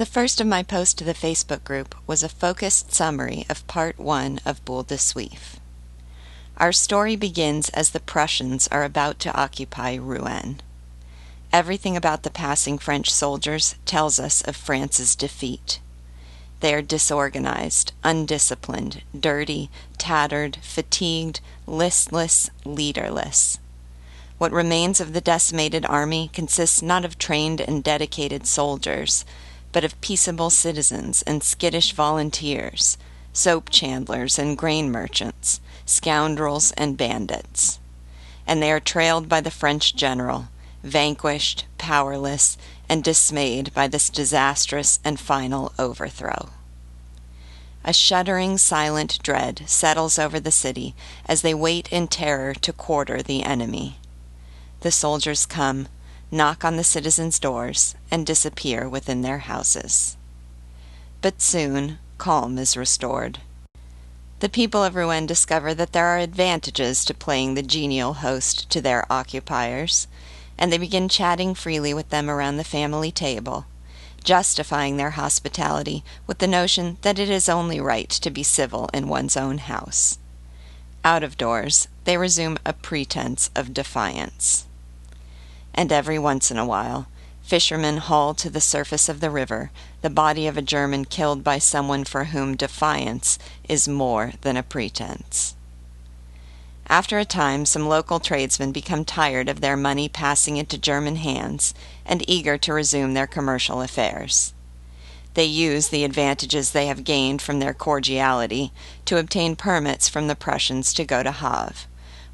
The first of my posts to the Facebook group was a focused summary of part one of Boule de Suif. Our story begins as the Prussians are about to occupy Rouen. Everything about the passing French soldiers tells us of France's defeat. They are disorganized, undisciplined, dirty, tattered, fatigued, listless, leaderless. What remains of the decimated army consists not of trained and dedicated soldiers, but of peaceable citizens and skittish volunteers, soap chandlers and grain merchants, scoundrels and bandits. And they are trailed by the French general, vanquished, powerless, and dismayed by this disastrous and final overthrow. A shuddering, silent dread settles over the city as they wait in terror to quarter the enemy. The soldiers come, knock on the citizens' doors, and disappear within their houses. But soon calm is restored. The people of Rouen discover that there are advantages to playing the genial host to their occupiers, and they begin chatting freely with them around the family table, justifying their hospitality with the notion that it is only right to be civil in one's own house. Out of doors, they resume a pretense of defiance and every once in a while, fishermen haul to the surface of the river the body of a German killed by someone for whom defiance is more than a pretense. After a time, some local tradesmen become tired of their money passing into German hands and eager to resume their commercial affairs. They use the advantages they have gained from their cordiality to obtain permits from the Prussians to go to Havre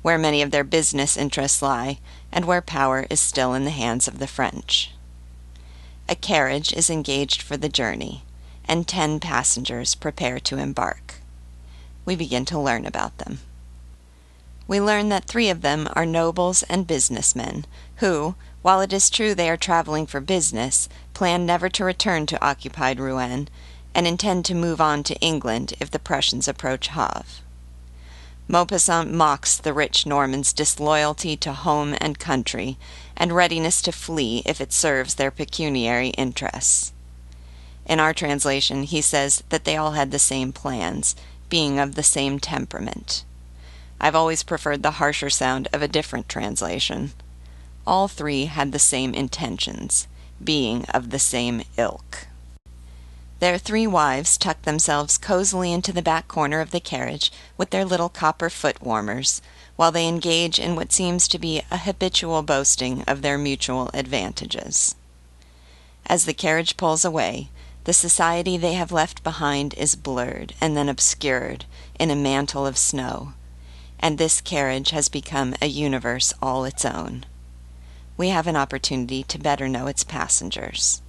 where many of their business interests lie, and where power is still in the hands of the French. A carriage is engaged for the journey, and ten passengers prepare to embark. We begin to learn about them. We learn that three of them are nobles and businessmen who, while it is true they are traveling for business, plan never to return to occupied Rouen and intend to move on to England if the Prussians approach Havre. Maupassant mocks the rich Norman's disloyalty to home and country, and readiness to flee if it serves their pecuniary interests. In our translation, he says that they all had the same plans, being of the same temperament. I've always preferred the harsher sound of a different translation. All three had the same intentions, being of the same ilk. Their three wives tucked themselves cozily into the back corner of the carriage with their little copper foot warmers, while they engage in what seems to be a habitual boasting of their mutual advantages. As the carriage pulls away, the society they have left behind is blurred and then obscured in a mantle of snow, and this carriage has become a universe all its own. We have an opportunity to better know its passengers.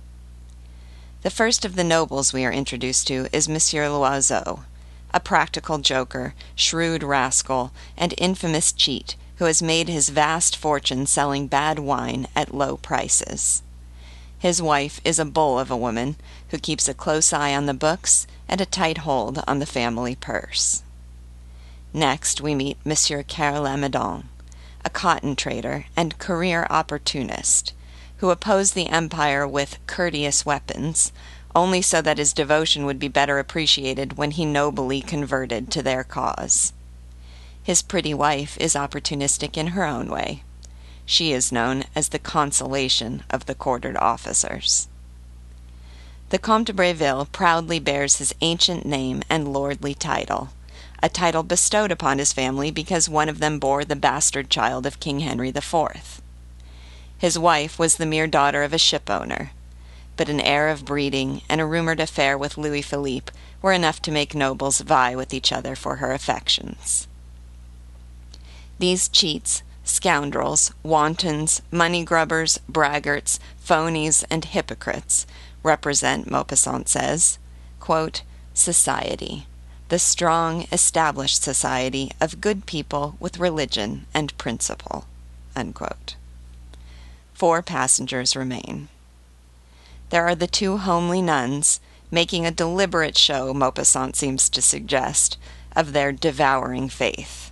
The first of the nobles we are introduced to is Monsieur Loiseau, a practical joker, shrewd rascal, and infamous cheat who has made his vast fortune selling bad wine at low prices. His wife is a bull of a woman who keeps a close eye on the books and a tight hold on the family purse. Next, we meet Monsieur Carre Lamadon, a cotton trader and career opportunist who opposed the empire with courteous weapons, only so that his devotion would be better appreciated when he nobly converted to their cause. His pretty wife is opportunistic in her own way. She is known as the consolation of the quartered officers. The Comte de Breville proudly bears his ancient name and lordly title, a title bestowed upon his family because one of them bore the bastard child of King Henry IV. His wife was the mere daughter of a shipowner, but an air of breeding and a rumored affair with Louis Philippe were enough to make nobles vie with each other for her affections. These cheats, scoundrels, wantons, money grubbers, braggarts, phonies, and hypocrites represent, Maupassant says, quote, society, the strong, established society of good people with religion and principle. Unquote. Four passengers remain. There are the two homely nuns, making a deliberate show, Maupassant seems to suggest, of their devouring faith.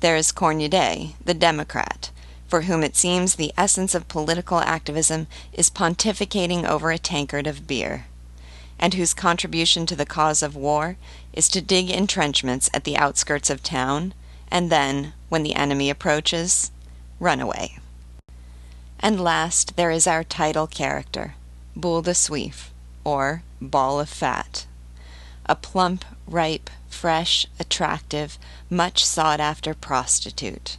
There is Cornudet, the Democrat, for whom it seems the essence of political activism is pontificating over a tankard of beer, and whose contribution to the cause of war is to dig entrenchments at the outskirts of town, and then, when the enemy approaches, run away. And last, there is our title character, Boule de Suif, or Ball of Fat. A plump, ripe, fresh, attractive, much sought after prostitute,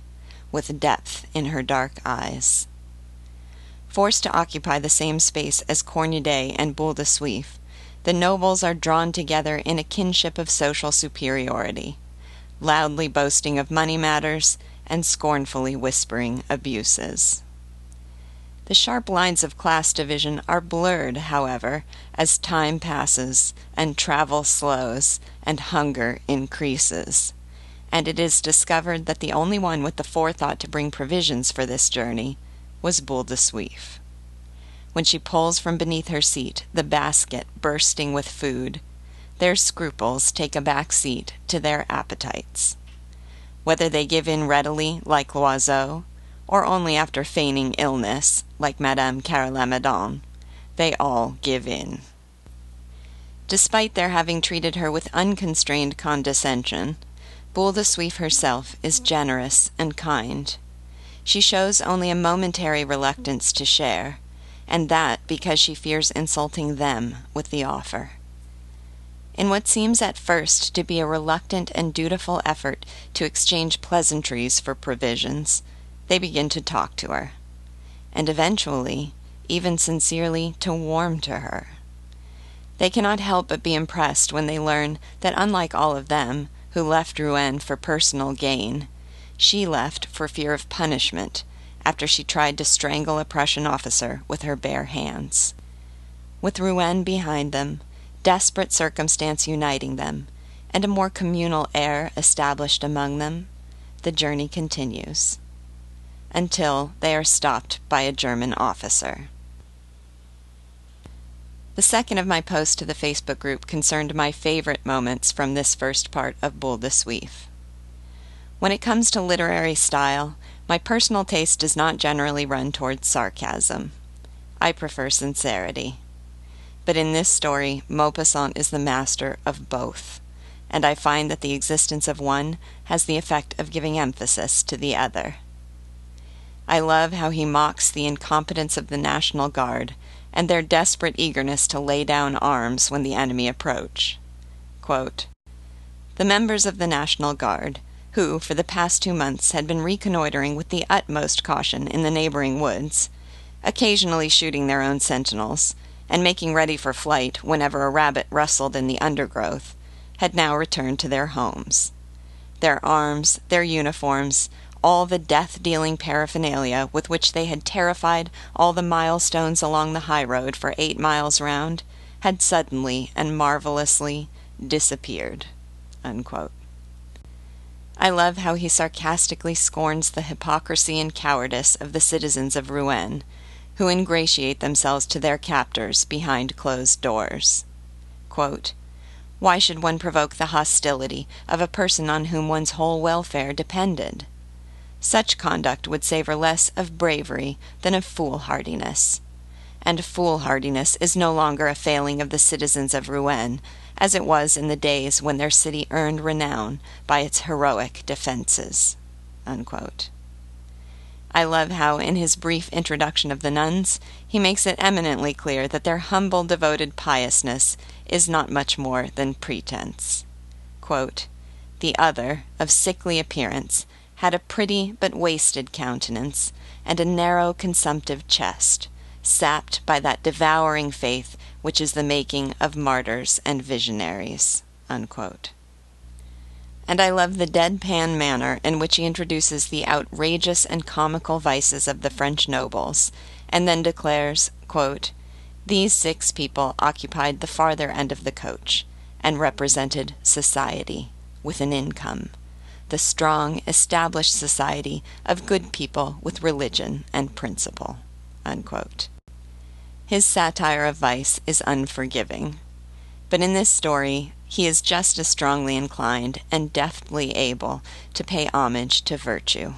with depth in her dark eyes. Forced to occupy the same space as Cornudet and Boule de Suif, the nobles are drawn together in a kinship of social superiority, loudly boasting of money matters and scornfully whispering abuses. The sharp lines of class division are blurred, however, as time passes and travel slows and hunger increases, and it is discovered that the only one with the forethought to bring provisions for this journey was Boule de Suif. When she pulls from beneath her seat the basket bursting with food, their scruples take a back seat to their appetites. Whether they give in readily, like Loiseau, or only after feigning illness, like Madame Carre-Lamadon, they all give in. Despite their having treated her with unconstrained condescension, Boule de Suif herself is generous and kind. She shows only a momentary reluctance to share, and that because she fears insulting them with the offer. In what seems at first to be a reluctant and dutiful effort to exchange pleasantries for provisions, they begin to talk to her, and eventually, even sincerely, to warm to her. They cannot help but be impressed when they learn that, unlike all of them, who left Rouen for personal gain, she left for fear of punishment after she tried to strangle a Prussian officer with her bare hands. With Rouen behind them, desperate circumstance uniting them, and a more communal air established among them, the journey continues until they are stopped by a German officer. The second of my posts to the Facebook group concerned my favorite moments from this first part of Boule de Suif. When it comes to literary style, my personal taste does not generally run towards sarcasm. I prefer sincerity. But in this story, Maupassant is the master of both, and I find that the existence of one has the effect of giving emphasis to the other. I love how he mocks the incompetence of the National Guard and their desperate eagerness to lay down arms when the enemy approach. The members of the National Guard, who for the past two months had been reconnoitering with the utmost caution in the neighboring woods, occasionally shooting their own sentinels, and making ready for flight whenever a rabbit rustled in the undergrowth, had now returned to their homes. Their arms, their uniforms, all the death dealing paraphernalia with which they had terrified all the milestones along the high road for eight miles round had suddenly and marvelously disappeared. Unquote. I love how he sarcastically scorns the hypocrisy and cowardice of the citizens of Rouen, who ingratiate themselves to their captors behind closed doors. Quote, Why should one provoke the hostility of a person on whom one's whole welfare depended? Such conduct would savor less of bravery than of foolhardiness. And foolhardiness is no longer a failing of the citizens of Rouen, as it was in the days when their city earned renown by its heroic defenses. I love how, in his brief introduction of the nuns, he makes it eminently clear that their humble, devoted piousness is not much more than pretense. The other, of sickly appearance, had a pretty but wasted countenance, and a narrow consumptive chest, sapped by that devouring faith which is the making of martyrs and visionaries. And I love the deadpan manner in which he introduces the outrageous and comical vices of the French nobles, and then declares, quote, These six people occupied the farther end of the coach, and represented society with an income the strong, established society of good people with religion and principle. Unquote. His satire of vice is unforgiving. But in this story, he is just as strongly inclined and deftly able to pay homage to virtue.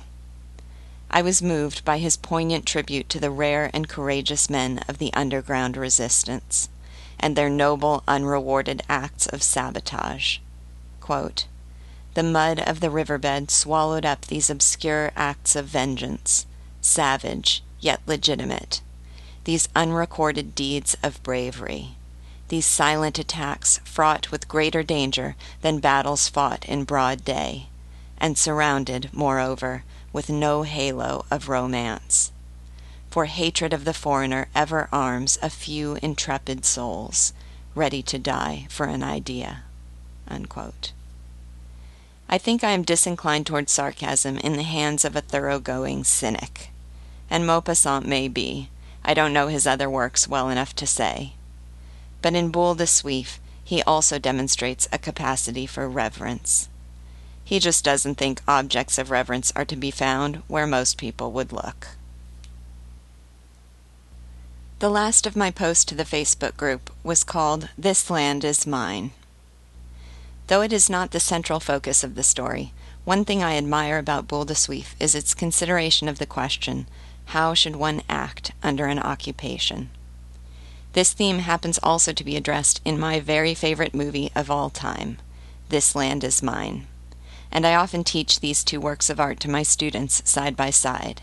I was moved by his poignant tribute to the rare and courageous men of the underground resistance and their noble, unrewarded acts of sabotage. Quote, the mud of the riverbed swallowed up these obscure acts of vengeance, savage yet legitimate, these unrecorded deeds of bravery, these silent attacks fraught with greater danger than battles fought in broad day, and surrounded, moreover, with no halo of romance. For hatred of the foreigner ever arms a few intrepid souls ready to die for an idea. Unquote. I think I am disinclined toward sarcasm in the hands of a thoroughgoing cynic. And Maupassant may be. I don't know his other works well enough to say. But in Boule de Suif, he also demonstrates a capacity for reverence. He just doesn't think objects of reverence are to be found where most people would look. The last of my posts to the Facebook group was called This Land is Mine. Though it is not the central focus of the story, one thing I admire about Boule de Suif is its consideration of the question how should one act under an occupation? This theme happens also to be addressed in my very favorite movie of all time, This Land is Mine and I often teach these two works of art to my students side by side.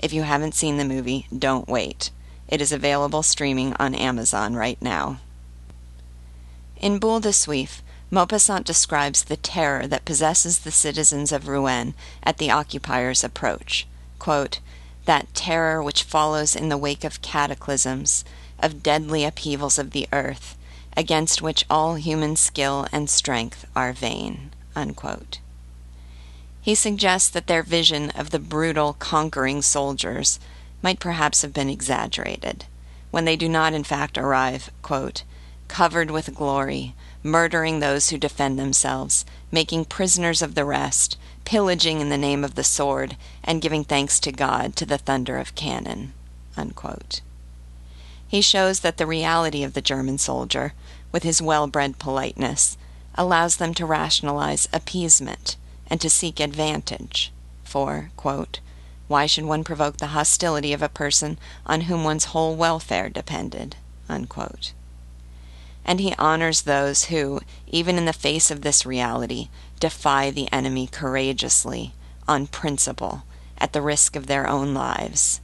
If you haven't seen the movie, don't wait. It is available streaming on Amazon right now. In Boule de Suif, Maupassant describes the terror that possesses the citizens of Rouen at the occupiers' approach. That terror which follows in the wake of cataclysms, of deadly upheavals of the earth, against which all human skill and strength are vain. He suggests that their vision of the brutal, conquering soldiers might perhaps have been exaggerated, when they do not in fact arrive, covered with glory, murdering those who defend themselves, making prisoners of the rest, pillaging in the name of the sword, and giving thanks to God to the thunder of cannon. Unquote. He shows that the reality of the German soldier, with his well bred politeness, allows them to rationalize appeasement and to seek advantage. For, quote, why should one provoke the hostility of a person on whom one's whole welfare depended? Unquote. And he honors those who, even in the face of this reality, defy the enemy courageously, on principle, at the risk of their own lives.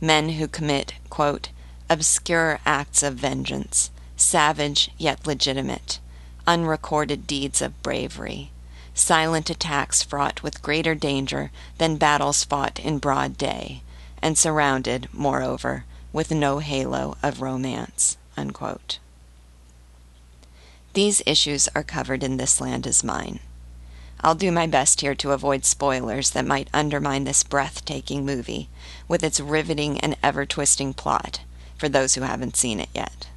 Men who commit, quote, obscure acts of vengeance, savage yet legitimate, unrecorded deeds of bravery, silent attacks fraught with greater danger than battles fought in broad day, and surrounded, moreover, with no halo of romance. Unquote. These issues are covered in This Land is Mine. I'll do my best here to avoid spoilers that might undermine this breathtaking movie with its riveting and ever twisting plot for those who haven't seen it yet.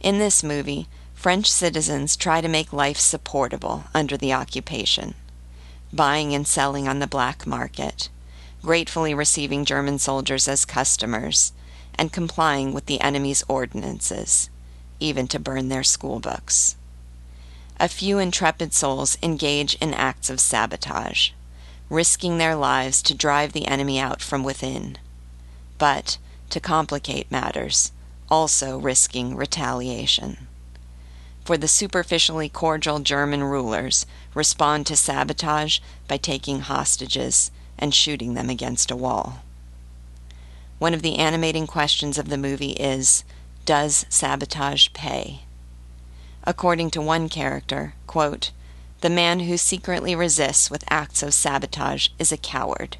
In this movie, French citizens try to make life supportable under the occupation, buying and selling on the black market, gratefully receiving German soldiers as customers, and complying with the enemy's ordinances, even to burn their school books. A few intrepid souls engage in acts of sabotage, risking their lives to drive the enemy out from within, but, to complicate matters, also risking retaliation for the superficially cordial German rulers respond to sabotage by taking hostages and shooting them against a wall. One of the animating questions of the movie is Does sabotage pay? According to one character, quote, the man who secretly resists with acts of sabotage is a coward.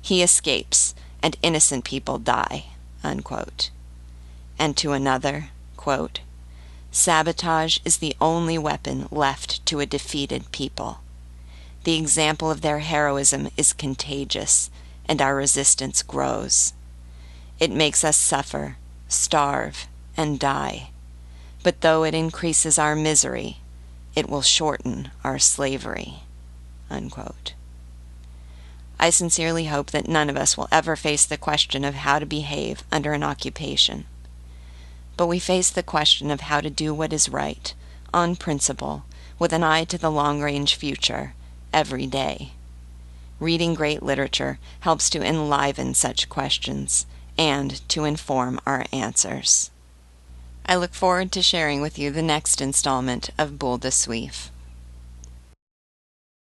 He escapes, and innocent people die. Unquote. And to another, quote, Sabotage is the only weapon left to a defeated people. The example of their heroism is contagious, and our resistance grows. It makes us suffer, starve, and die. But though it increases our misery, it will shorten our slavery. Unquote. I sincerely hope that none of us will ever face the question of how to behave under an occupation but we face the question of how to do what is right, on principle, with an eye to the long range future, every day. reading great literature helps to enliven such questions and to inform our answers. I look forward to sharing with you the next installment of Boule de Suif.